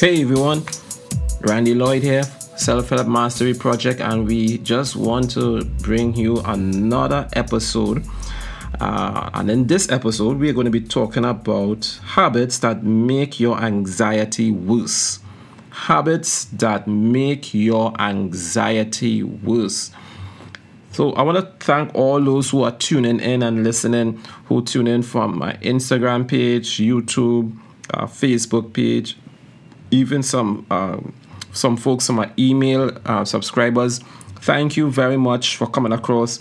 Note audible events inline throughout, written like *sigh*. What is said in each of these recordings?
Hey everyone, Randy Lloyd here, Self Help Mastery Project, and we just want to bring you another episode. Uh, and in this episode, we're going to be talking about habits that make your anxiety worse. Habits that make your anxiety worse. So I want to thank all those who are tuning in and listening, who tune in from my Instagram page, YouTube, uh, Facebook page, even some uh, some folks on my email uh, subscribers. Thank you very much for coming across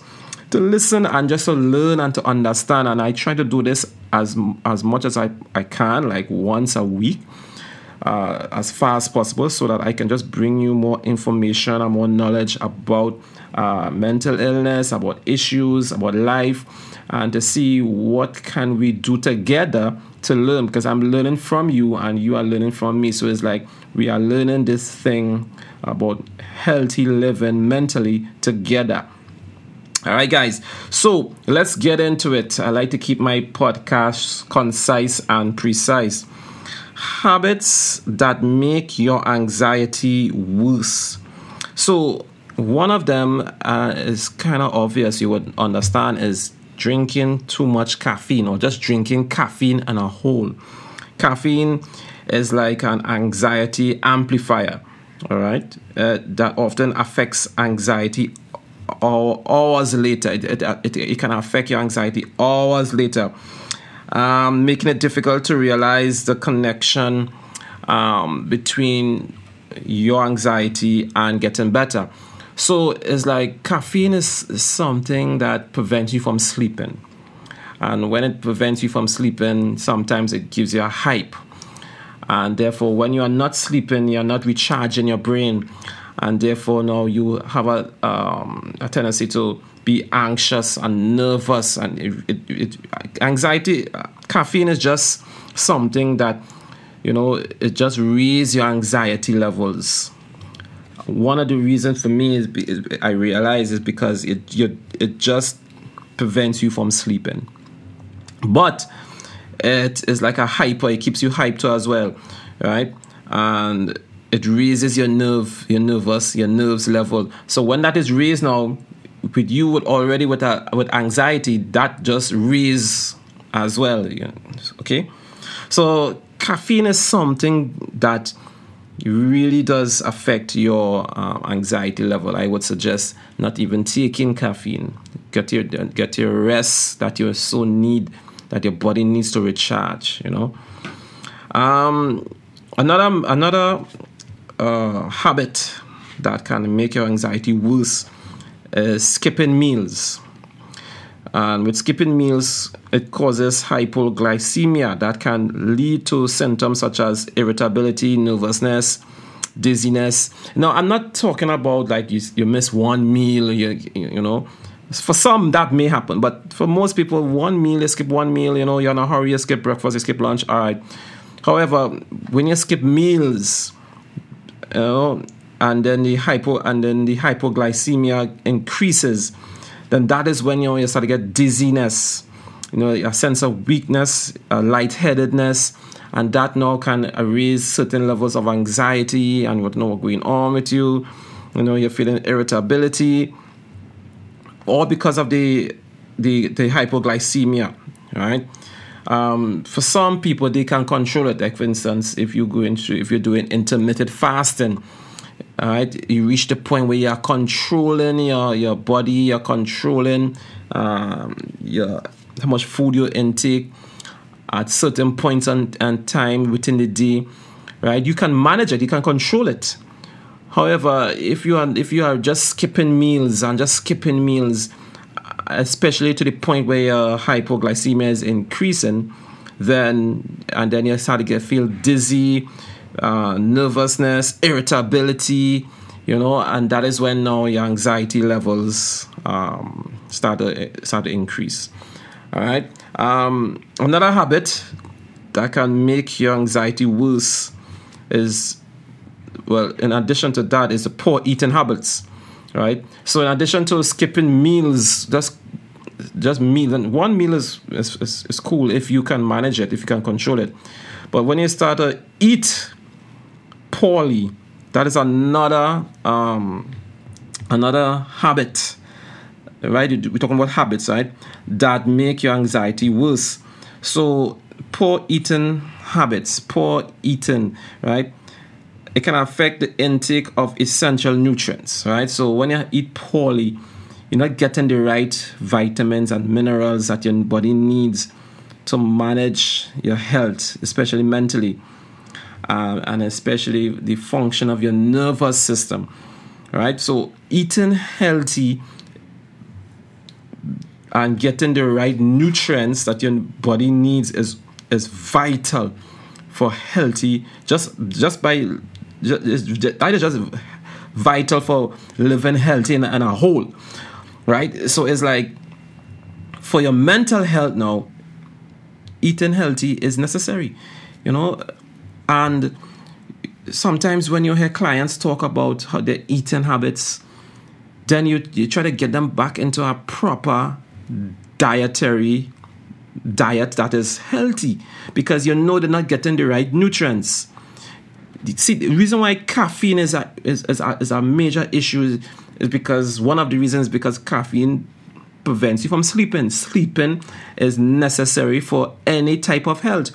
to listen and just to learn and to understand. And I try to do this as as much as I, I can, like once a week, uh, as far as possible, so that I can just bring you more information and more knowledge about uh, mental illness, about issues, about life, and to see what can we do together to learn because I'm learning from you and you are learning from me. So it's like we are learning this thing about healthy living mentally together. All right, guys. So let's get into it. I like to keep my podcasts concise and precise. Habits that make your anxiety worse. So, one of them uh, is kind of obvious, you would understand, is drinking too much caffeine or just drinking caffeine in a whole. Caffeine is like an anxiety amplifier, all right, uh, that often affects anxiety hours later. It, it, it, it, can affect your anxiety hours later, um, making it difficult to realize the connection um, between your anxiety and getting better. So it's like caffeine is something that prevents you from sleeping. And when it prevents you from sleeping, sometimes it gives you a hype. And therefore, when you are not sleeping, you're not recharging your brain. And therefore, now you have a, um, a tendency to be anxious and nervous. And it, it, it, anxiety, caffeine is just something that, you know, it just raises your anxiety levels one of the reasons for me is, is I realize is because it you, it just prevents you from sleeping. But it is like a hyper, it keeps you hyped as well, right? And it raises your nerve, your nervous, your nerves level. So when that is raised now, with you with already with a, with anxiety, that just raises as well. Okay, so caffeine is something that it really does affect your uh, anxiety level. I would suggest not even taking caffeine. Get your get your rest that you so need that your body needs to recharge. You know. Um, another another uh, habit that can make your anxiety worse is skipping meals. And with skipping meals, it causes hypoglycemia that can lead to symptoms such as irritability, nervousness, dizziness. Now, I'm not talking about like you, you miss one meal, you, you know. For some, that may happen, but for most people, one meal, you skip one meal, you know, you're in a hurry, you skip breakfast, you skip lunch, all right. However, when you skip meals, you know, and then the hypo and then the hypoglycemia increases, then that is when you, know, you start to get dizziness, you know, a sense of weakness, a lightheadedness, and that now can raise certain levels of anxiety and what's going on with you. You know, you're feeling irritability, all because of the the, the hypoglycemia, right? Um, for some people, they can control it. Like for instance, if you go into if you're doing intermittent fasting, all right, you reach the point where you're controlling your, your body, you're controlling um, your how much food you intake at certain points and, and time within the day, right? You can manage it, you can control it. However, if you are if you are just skipping meals and just skipping meals, especially to the point where your hypoglycemia is increasing, then and then you start to get feel dizzy, uh, nervousness, irritability, you know, and that is when now your anxiety levels um, start to start to increase. All right. Um, another habit that can make your anxiety worse is well. In addition to that, is the poor eating habits. Right. So in addition to skipping meals, just just meal and one meal is, is, is, is cool if you can manage it, if you can control it. But when you start to eat poorly. That is another um, another habit, right? We're talking about habits, right? That make your anxiety worse. So poor eating habits, poor eating, right? It can affect the intake of essential nutrients, right? So when you eat poorly, you're not getting the right vitamins and minerals that your body needs to manage your health, especially mentally, uh, and especially the function of your nervous system. Right? So, eating healthy and getting the right nutrients that your body needs is is vital for healthy just just by just, that is just vital for living healthy in, in a whole right so it's like for your mental health now eating healthy is necessary, you know. And sometimes when you hear clients talk about how their eating habits, then you you try to get them back into a proper dietary diet that is healthy because you know they're not getting the right nutrients. See, the reason why caffeine is a, is, is a, is a major issue is because one of the reasons because caffeine prevents you from sleeping. Sleeping is necessary for any type of health,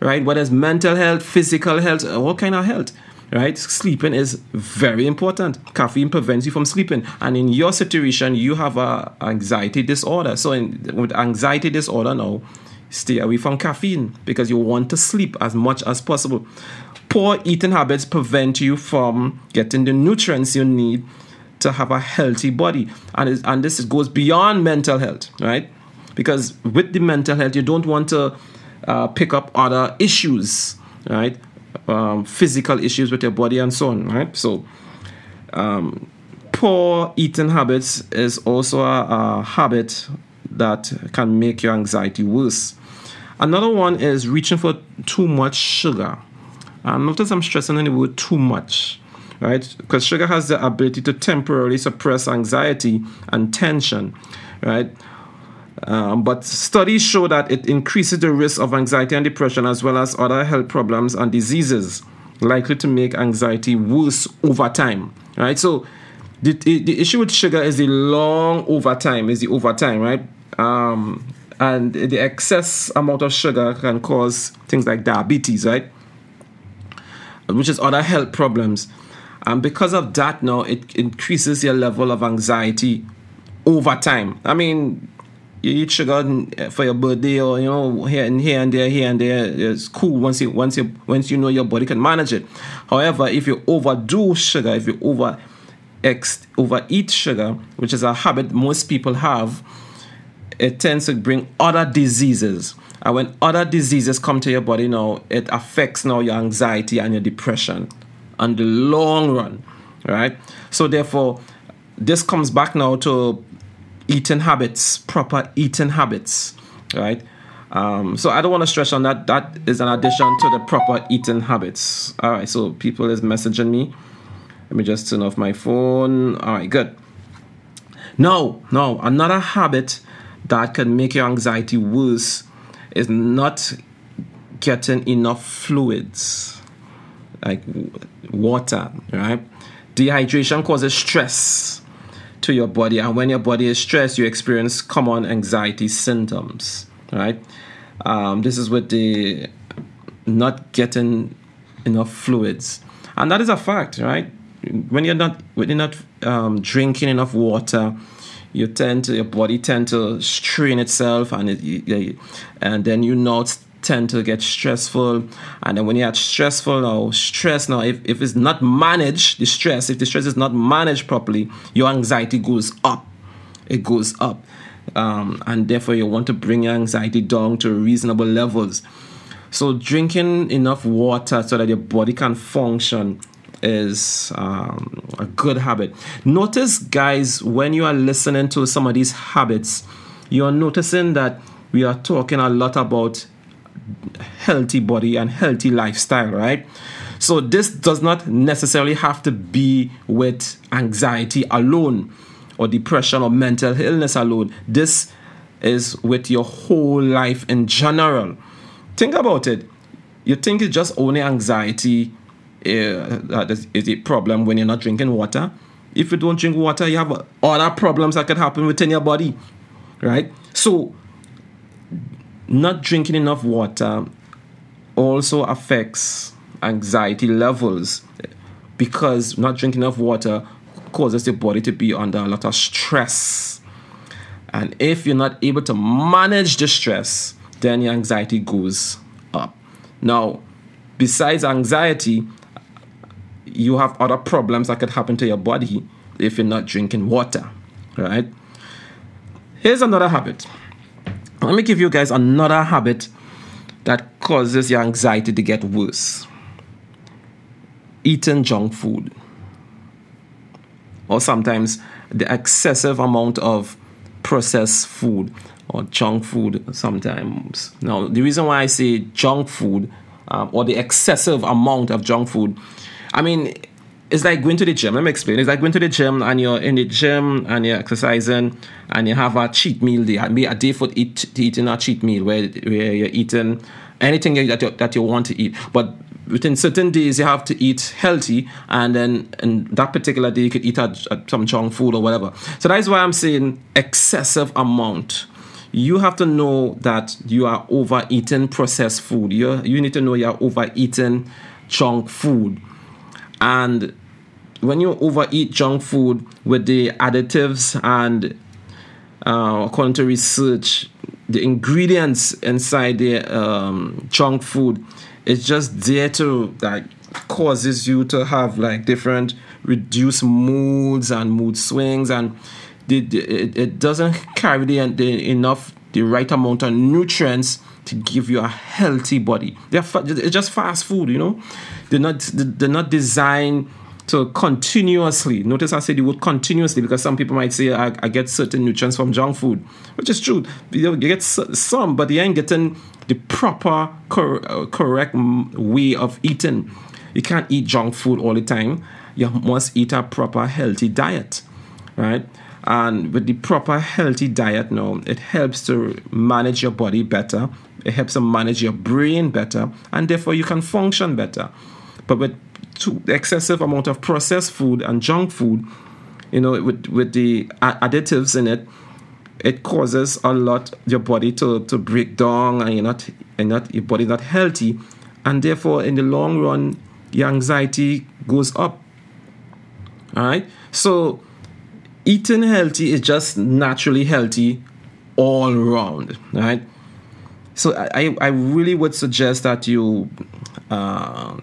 right? Whether it's mental health, physical health, uh, all kind of health, right? Sleeping is very important. Caffeine prevents you from sleeping, and in your situation, you have a anxiety disorder. So, in, with anxiety disorder now, stay away from caffeine because you want to sleep as much as possible. Poor eating habits prevent you from getting the nutrients you need to have a healthy body. And, and this goes beyond mental health, right? Because with the mental health, you don't want to uh, pick up other issues, right? Um, physical issues with your body and so on, right? So, um, poor eating habits is also a, a habit that can make your anxiety worse. Another one is reaching for too much sugar. And notice I'm stressing on the word too much right? Because sugar has the ability to temporarily suppress anxiety and tension, right? Um, but studies show that it increases the risk of anxiety and depression as well as other health problems and diseases likely to make anxiety worse over time, right? So the, the issue with sugar is the long overtime, is the overtime, right? Um, and the excess amount of sugar can cause things like diabetes, right? Which is other health problems. And because of that, now it increases your level of anxiety over time. I mean, you eat sugar eh, for your birthday or you know here and here and there here and there it's cool once you once you once you know your body can manage it however if you overdo sugar if you over ex overeat sugar which is a habit most people have it tends to bring other diseases and when other diseases come to your body now it affects now your anxiety and your depression on the long run, right? So therefore, this comes back now to eating habits, proper eating habits, right? Um, so I don't want to stress on that. That is an addition to the proper eating habits. All right. So people is messaging me. Let me just turn off my phone. All right. Good. No, no. Another habit that can make your anxiety worse is not getting enough fluids like water, right? Dehydration causes stress to your body, and when your body is stressed, you experience common anxiety symptoms, right? Um, this is with the not getting enough fluids, and that is a fact, right? When you're not when you're not um, drinking enough water, you tend to your body tend to strain itself, and it, and then you not tend to get stressful. And then when you're stressful now, stress now, if, if it's not managed, the stress, if the stress is not managed properly, your anxiety goes up. It goes up. Um, and therefore, you want to bring your anxiety down to reasonable levels. So, drinking enough water so that your body can function is um, a good habit. Notice, guys, when you are listening to some of these habits, you're noticing that we are talking a lot about healthy body and healthy lifestyle, right? So this does not necessarily have to be with anxiety alone or depression or mental illness alone. This is with your whole life in general. Think about it. You think it's just only anxiety uh, is a problem when you're not drinking water. If you don't drink water, you have other problems that could happen within your body, right? So, not drinking enough water also affects anxiety levels because not drinking enough water causes the body to be under a lot of stress. And if you're not able to manage the stress, then your anxiety goes up. Now, besides anxiety, you have other problems that could happen to your body if you're not drinking water, right? Here's another habit. Let me give you guys another habit that causes your anxiety to get worse eating junk food, or sometimes the excessive amount of processed food or junk food sometimes. Now, the reason why I say junk food um, or the excessive amount of junk food, I mean, it's like going to the gym. Let me explain. It's like going to the gym and you're in the gym and you're exercising and you have a cheat meal day. Maybe a day for eat, eating a cheat meal where, where you're eating anything that you, that you want to eat. But within certain days you have to eat healthy and then in that particular day you could eat a, a, some junk food or whatever so that's why i'm saying excessive amount you have to know that you are overeating processed food you, you need to know you're overeating junk food and when you overeat junk food with the additives and uh, according to research the ingredients inside the um, junk food it's just there to like causes you to have like different reduced moods and mood swings. And the, the, it, it doesn't carry the, the enough the right amount of nutrients to give you a healthy body. They're fa- it's just fast food you know? They're not they're not designed to continuously notice i said the word continuously because some people might say I, I, get certain nutrients from junk food which is true. You get some but you ain't getting the proper cor- uh, correct way of eating. You can't eat junk food all the time. You must eat a proper healthy diet right? And with the proper healthy diet now it helps to manage your body better it helps to manage your brain better and therefore you can function better. But with too excessive amount of processed food and junk food, you know, with with the additives in it, it causes a lot your body to, to break down and you're not and not your body not healthy and therefore in the long run your anxiety goes up. All right so eating healthy is just naturally healthy all around right so i i really would suggest that you uh,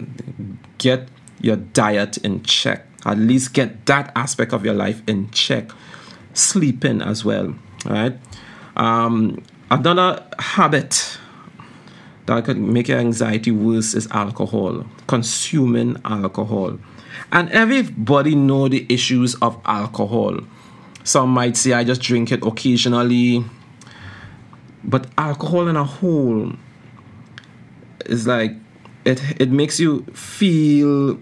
get your diet in check. At least get that aspect of your life in check. Sleeping as well, right? Um, another habit that could make your anxiety worse is alcohol, consuming alcohol. And everybody know the issues of alcohol. Some might say I just drink it occasionally. But alcohol in a whole is like it it makes you feel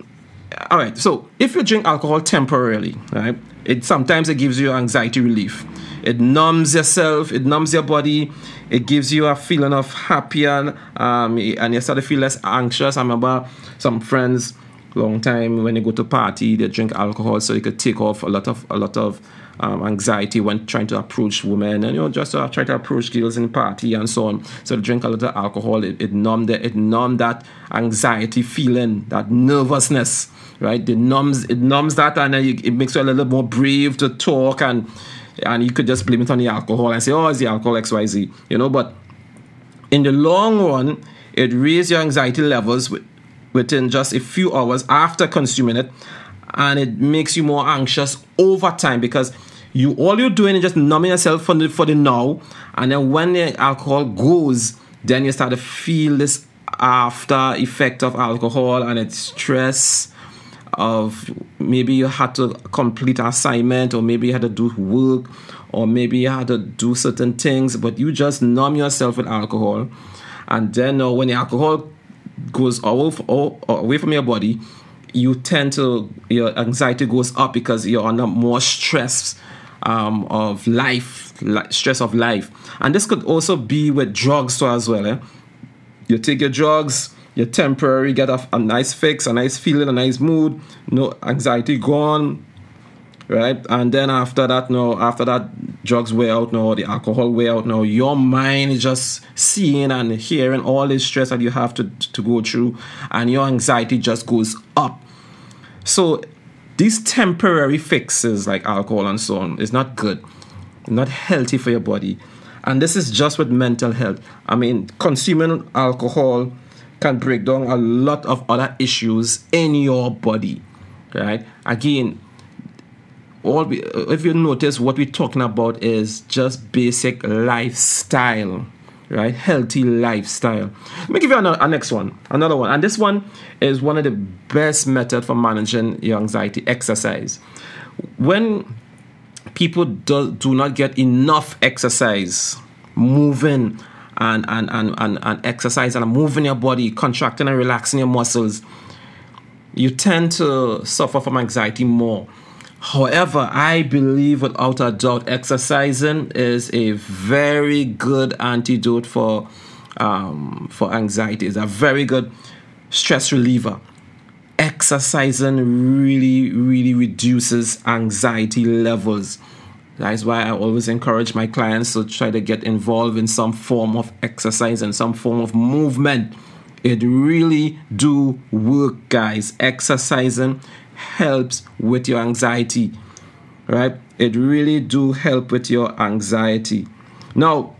all right so if you drink alcohol temporarily right it sometimes it gives you anxiety relief. It numbs yourself it numbs your body it gives you a feeling of happier um, and you start to feel less anxious. I remember some friends long time when they go to party they drink alcohol so you could take off a lot of a lot of um, anxiety when trying to approach women and you know just uh, try to approach girls in party and so on. So to drink a lot of alcohol. It, it numb that it numb that anxiety feeling that nervousness right? It numbs it numbs that and then you, it makes you a little more brave to talk and and you could just blame it on the alcohol and say oh it's the alcohol xyz you know? But in the long run it raises your anxiety levels within just a few hours after consuming it and it makes you more anxious over time because you all you're doing is just numbing yourself for the, for the now and then when the alcohol goes then you start to feel this after effect of alcohol and it's stress of maybe you had to complete assignment or maybe you had to do work or maybe you had to do certain things but you just numb yourself with alcohol. And then uh, when the alcohol goes away from your body you tend to your anxiety goes up because you're under more stress um, of life, stress of life, and this could also be with drugs so as well. Eh? You take your drugs, you temporary get a, a nice fix, a nice feeling, a nice mood, no anxiety gone, right? And then after that, no, after that drugs wear out, no, the alcohol wear out, no, your mind is just seeing and hearing all this stress that you have to to go through, and your anxiety just goes up. So these temporary fixes like alcohol and so on is not good, not healthy for your body. And this is just with mental health. I mean, consuming alcohol can break down a lot of other issues in your body, right? Again, all we, if you notice, what we're talking about is just basic lifestyle, right? Healthy lifestyle. Let me give you another, a next one, another one, and this one is one of the best method for managing your anxiety: exercise. When people do, do not get enough exercise, moving and, and, and, and, and exercise and moving your body, contracting and relaxing your muscles, you tend to suffer from anxiety more. However, I believe without a doubt, exercising is a very good antidote for um, for anxiety. It's a very good stress reliever. Exercising really, really reduces anxiety levels. That's why I always encourage my clients to try to get involved in some form of exercise and some form of movement. It really do work, guys. Exercising helps with your anxiety, right? It really do help with your anxiety. Now,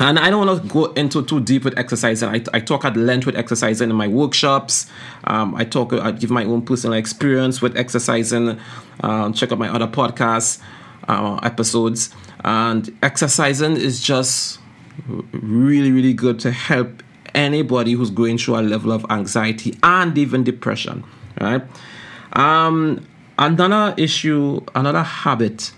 and I don't want to go into too deep with exercising. I, I talk at length with exercising in my workshops. Um, I talk, I give my own personal experience with exercising. Um, check out my other podcasts uh, episodes. And exercising is just really, really good to help anybody who's going through a level of anxiety and even depression. Right. Um, another issue, another habit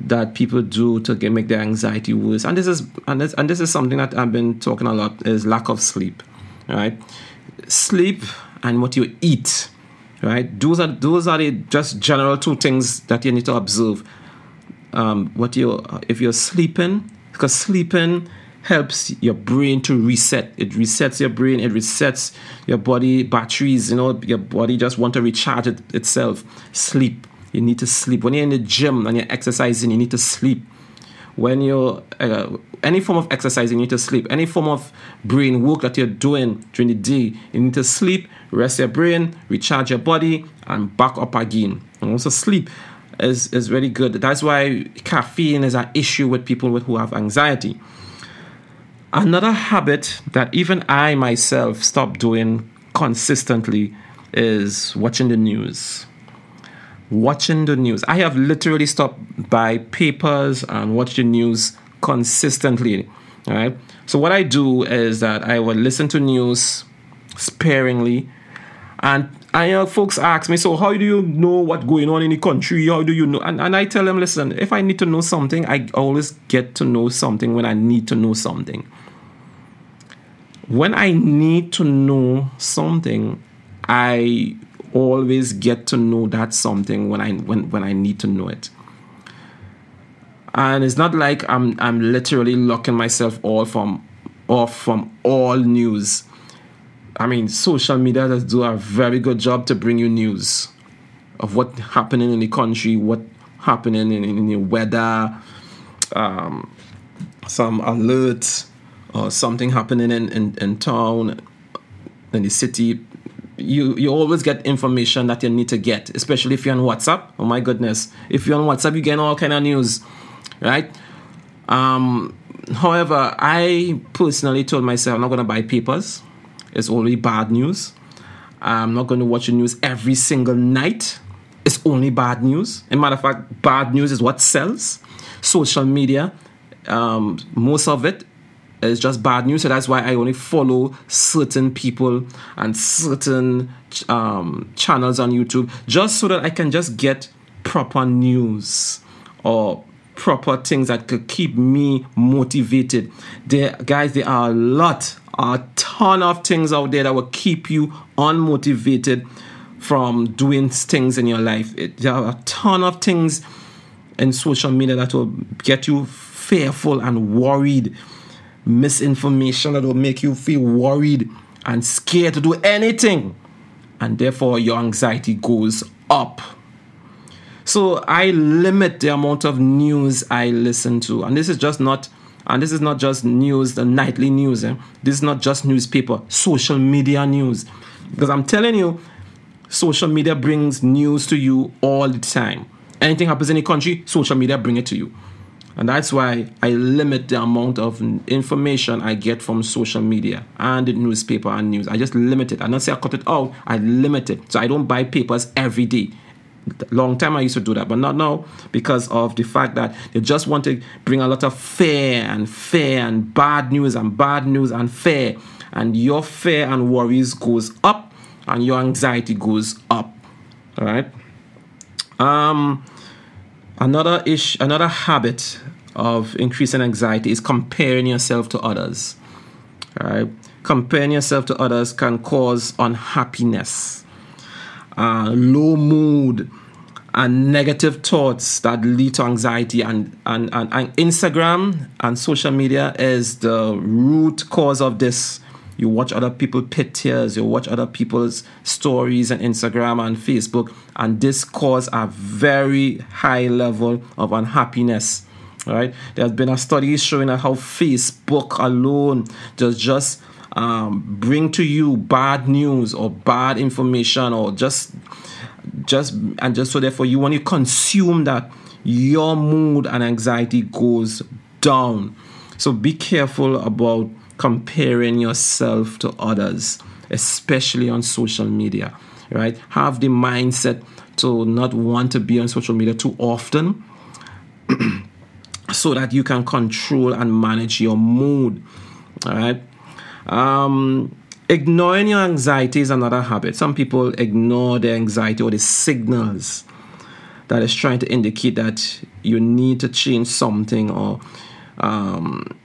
that people do to get, make their anxiety worse, and this is and this, and this is something that I've been talking a lot is lack of sleep. Right. Sleep and what you eat. Right. Those are those are the just general two things that you need to observe um, what you if you're sleeping because sleeping helps your brain to reset. It resets your brain. It resets your body batteries you know your body just want to recharge it, itself. Sleep. You need to sleep. When you're in the gym and you're exercising you need to sleep. When you're uh, any form of exercise you need to sleep. Any form of brain work that you're doing during the day you need to sleep rest your brain recharge your body and back up again. And also sleep is, is very good. That's why caffeine is an issue with people with, who have anxiety. Another habit that even I myself stopped doing consistently is watching the news. Watching the news. I have literally stopped buy papers and watch the news consistently. Right. So what I do is that I will listen to news sparingly and and you know, folks ask me, so how do you know what's going on in the country? How do you know? And, and I tell them, listen, if I need to know something, I always get to know something when I need to know something. When I need to know something, I always get to know that something when I when, when I need to know it. And it's not like I'm I'm literally locking myself all from off from all news I mean, social media does do a very good job to bring you news of what happening in the country, what happening in, in the weather, um, some alert or something happening in, in, in town, in the city. You you always get information that you need to get, especially if you're on WhatsApp. Oh my goodness. If you're on WhatsApp, you get all kind of news. Right? Um however, I personally told myself I'm not gonna buy papers it's only bad news. I'm not going to watch the news every single night. It's only bad news. As a matter of fact, bad news is what sells. Social media, um, most of it is just bad news. So that's why I only follow certain people and certain um, channels on YouTube, just so that I can just get proper news or proper things that could keep me motivated. There, guys, there are a lot a ton of things out there that will keep you unmotivated from doing things in your life. It, there are a ton of things in social media that will get you fearful and worried. Misinformation that will make you feel worried and scared to do anything. And therefore, your anxiety goes up. So I limit the amount of news I listen to. And this is just not and this is not just news, the nightly news. Eh? This is not just newspaper, social media news. Because I'm telling you, social media brings news to you all the time. Anything happens in the country, social media bring it to you. And that's why I limit the amount of information I get from social media and the newspaper and news. I just limit it. I don't say I cut it out, I limit it. So I don't buy papers every day. Long time I used to do that, but not now because of the fact that they just want to bring a lot of fear and fear and bad news and bad news and fear. And your fear and worries goes up and your anxiety goes up. All right. Um, another ish, another habit of increasing anxiety is comparing yourself to others. Right, comparing yourself to others can cause unhappiness, uh, low mood, and negative thoughts that lead to anxiety. And, and, and, and Instagram and social media is the root cause of this you watch other people pictures, you watch other people's stories on Instagram and Facebook, and this cause a very high level of unhappiness. Right? There's been a study showing how Facebook alone does just um, bring to you bad news or bad information or just just and just so therefore you when you consume that your mood and anxiety goes down so be careful about comparing yourself to others, especially on social media, right? Have the mindset to not want to be on social media too often *clears throat* so that you can control and manage your mood, all right? Um, ignoring your anxiety is another habit. Some people ignore their anxiety or the signals that is trying to indicate that you need to change something or um,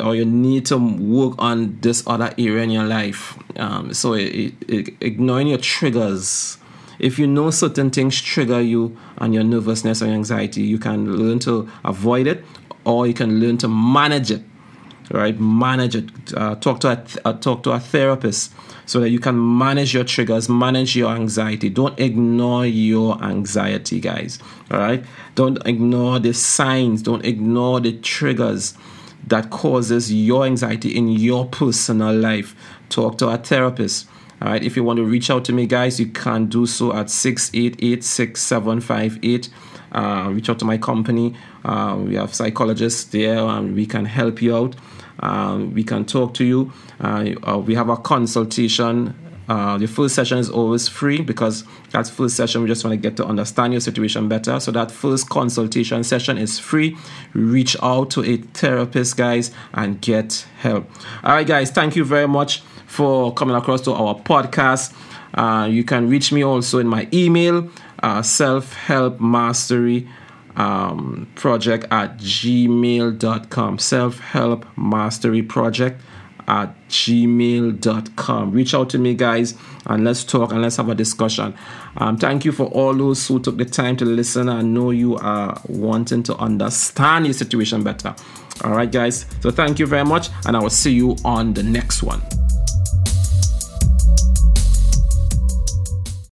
or you need to work on this other area in your life. Um, so it, it, ignoring your triggers. If you know certain things trigger you and your nervousness or anxiety, you can learn to avoid it, or you can learn to manage it. Right, manage it. Uh, talk to a th- uh, talk to a therapist so that you can manage your triggers, manage your anxiety. Don't ignore your anxiety, guys. All right, don't ignore the signs. Don't ignore the triggers that causes your anxiety in your personal life, talk to a therapist. All right, if you want to reach out to me, guys, you can do so at 688 6758. Uh, reach out to my company. Uh, we have psychologists there and we can help you out. Um, we can talk to you. Uh, uh we have a consultation uh, the first session is always free because that first session we just want to get to understand your situation better. So that first consultation session is free. Reach out to a therapist, guys, and get help. All right, guys, thank you very much for coming across to our podcast. Uh, you can reach me also in my email, uh, self help mastery um, project at gmail.com. Self help mastery project at gmail.com. Reach out to me, guys, and let's talk and let's have a discussion. Um, thank you for all those who took the time to listen. I know you are wanting to understand your situation better. All right, guys. So thank you very much, and I will see you on the next one.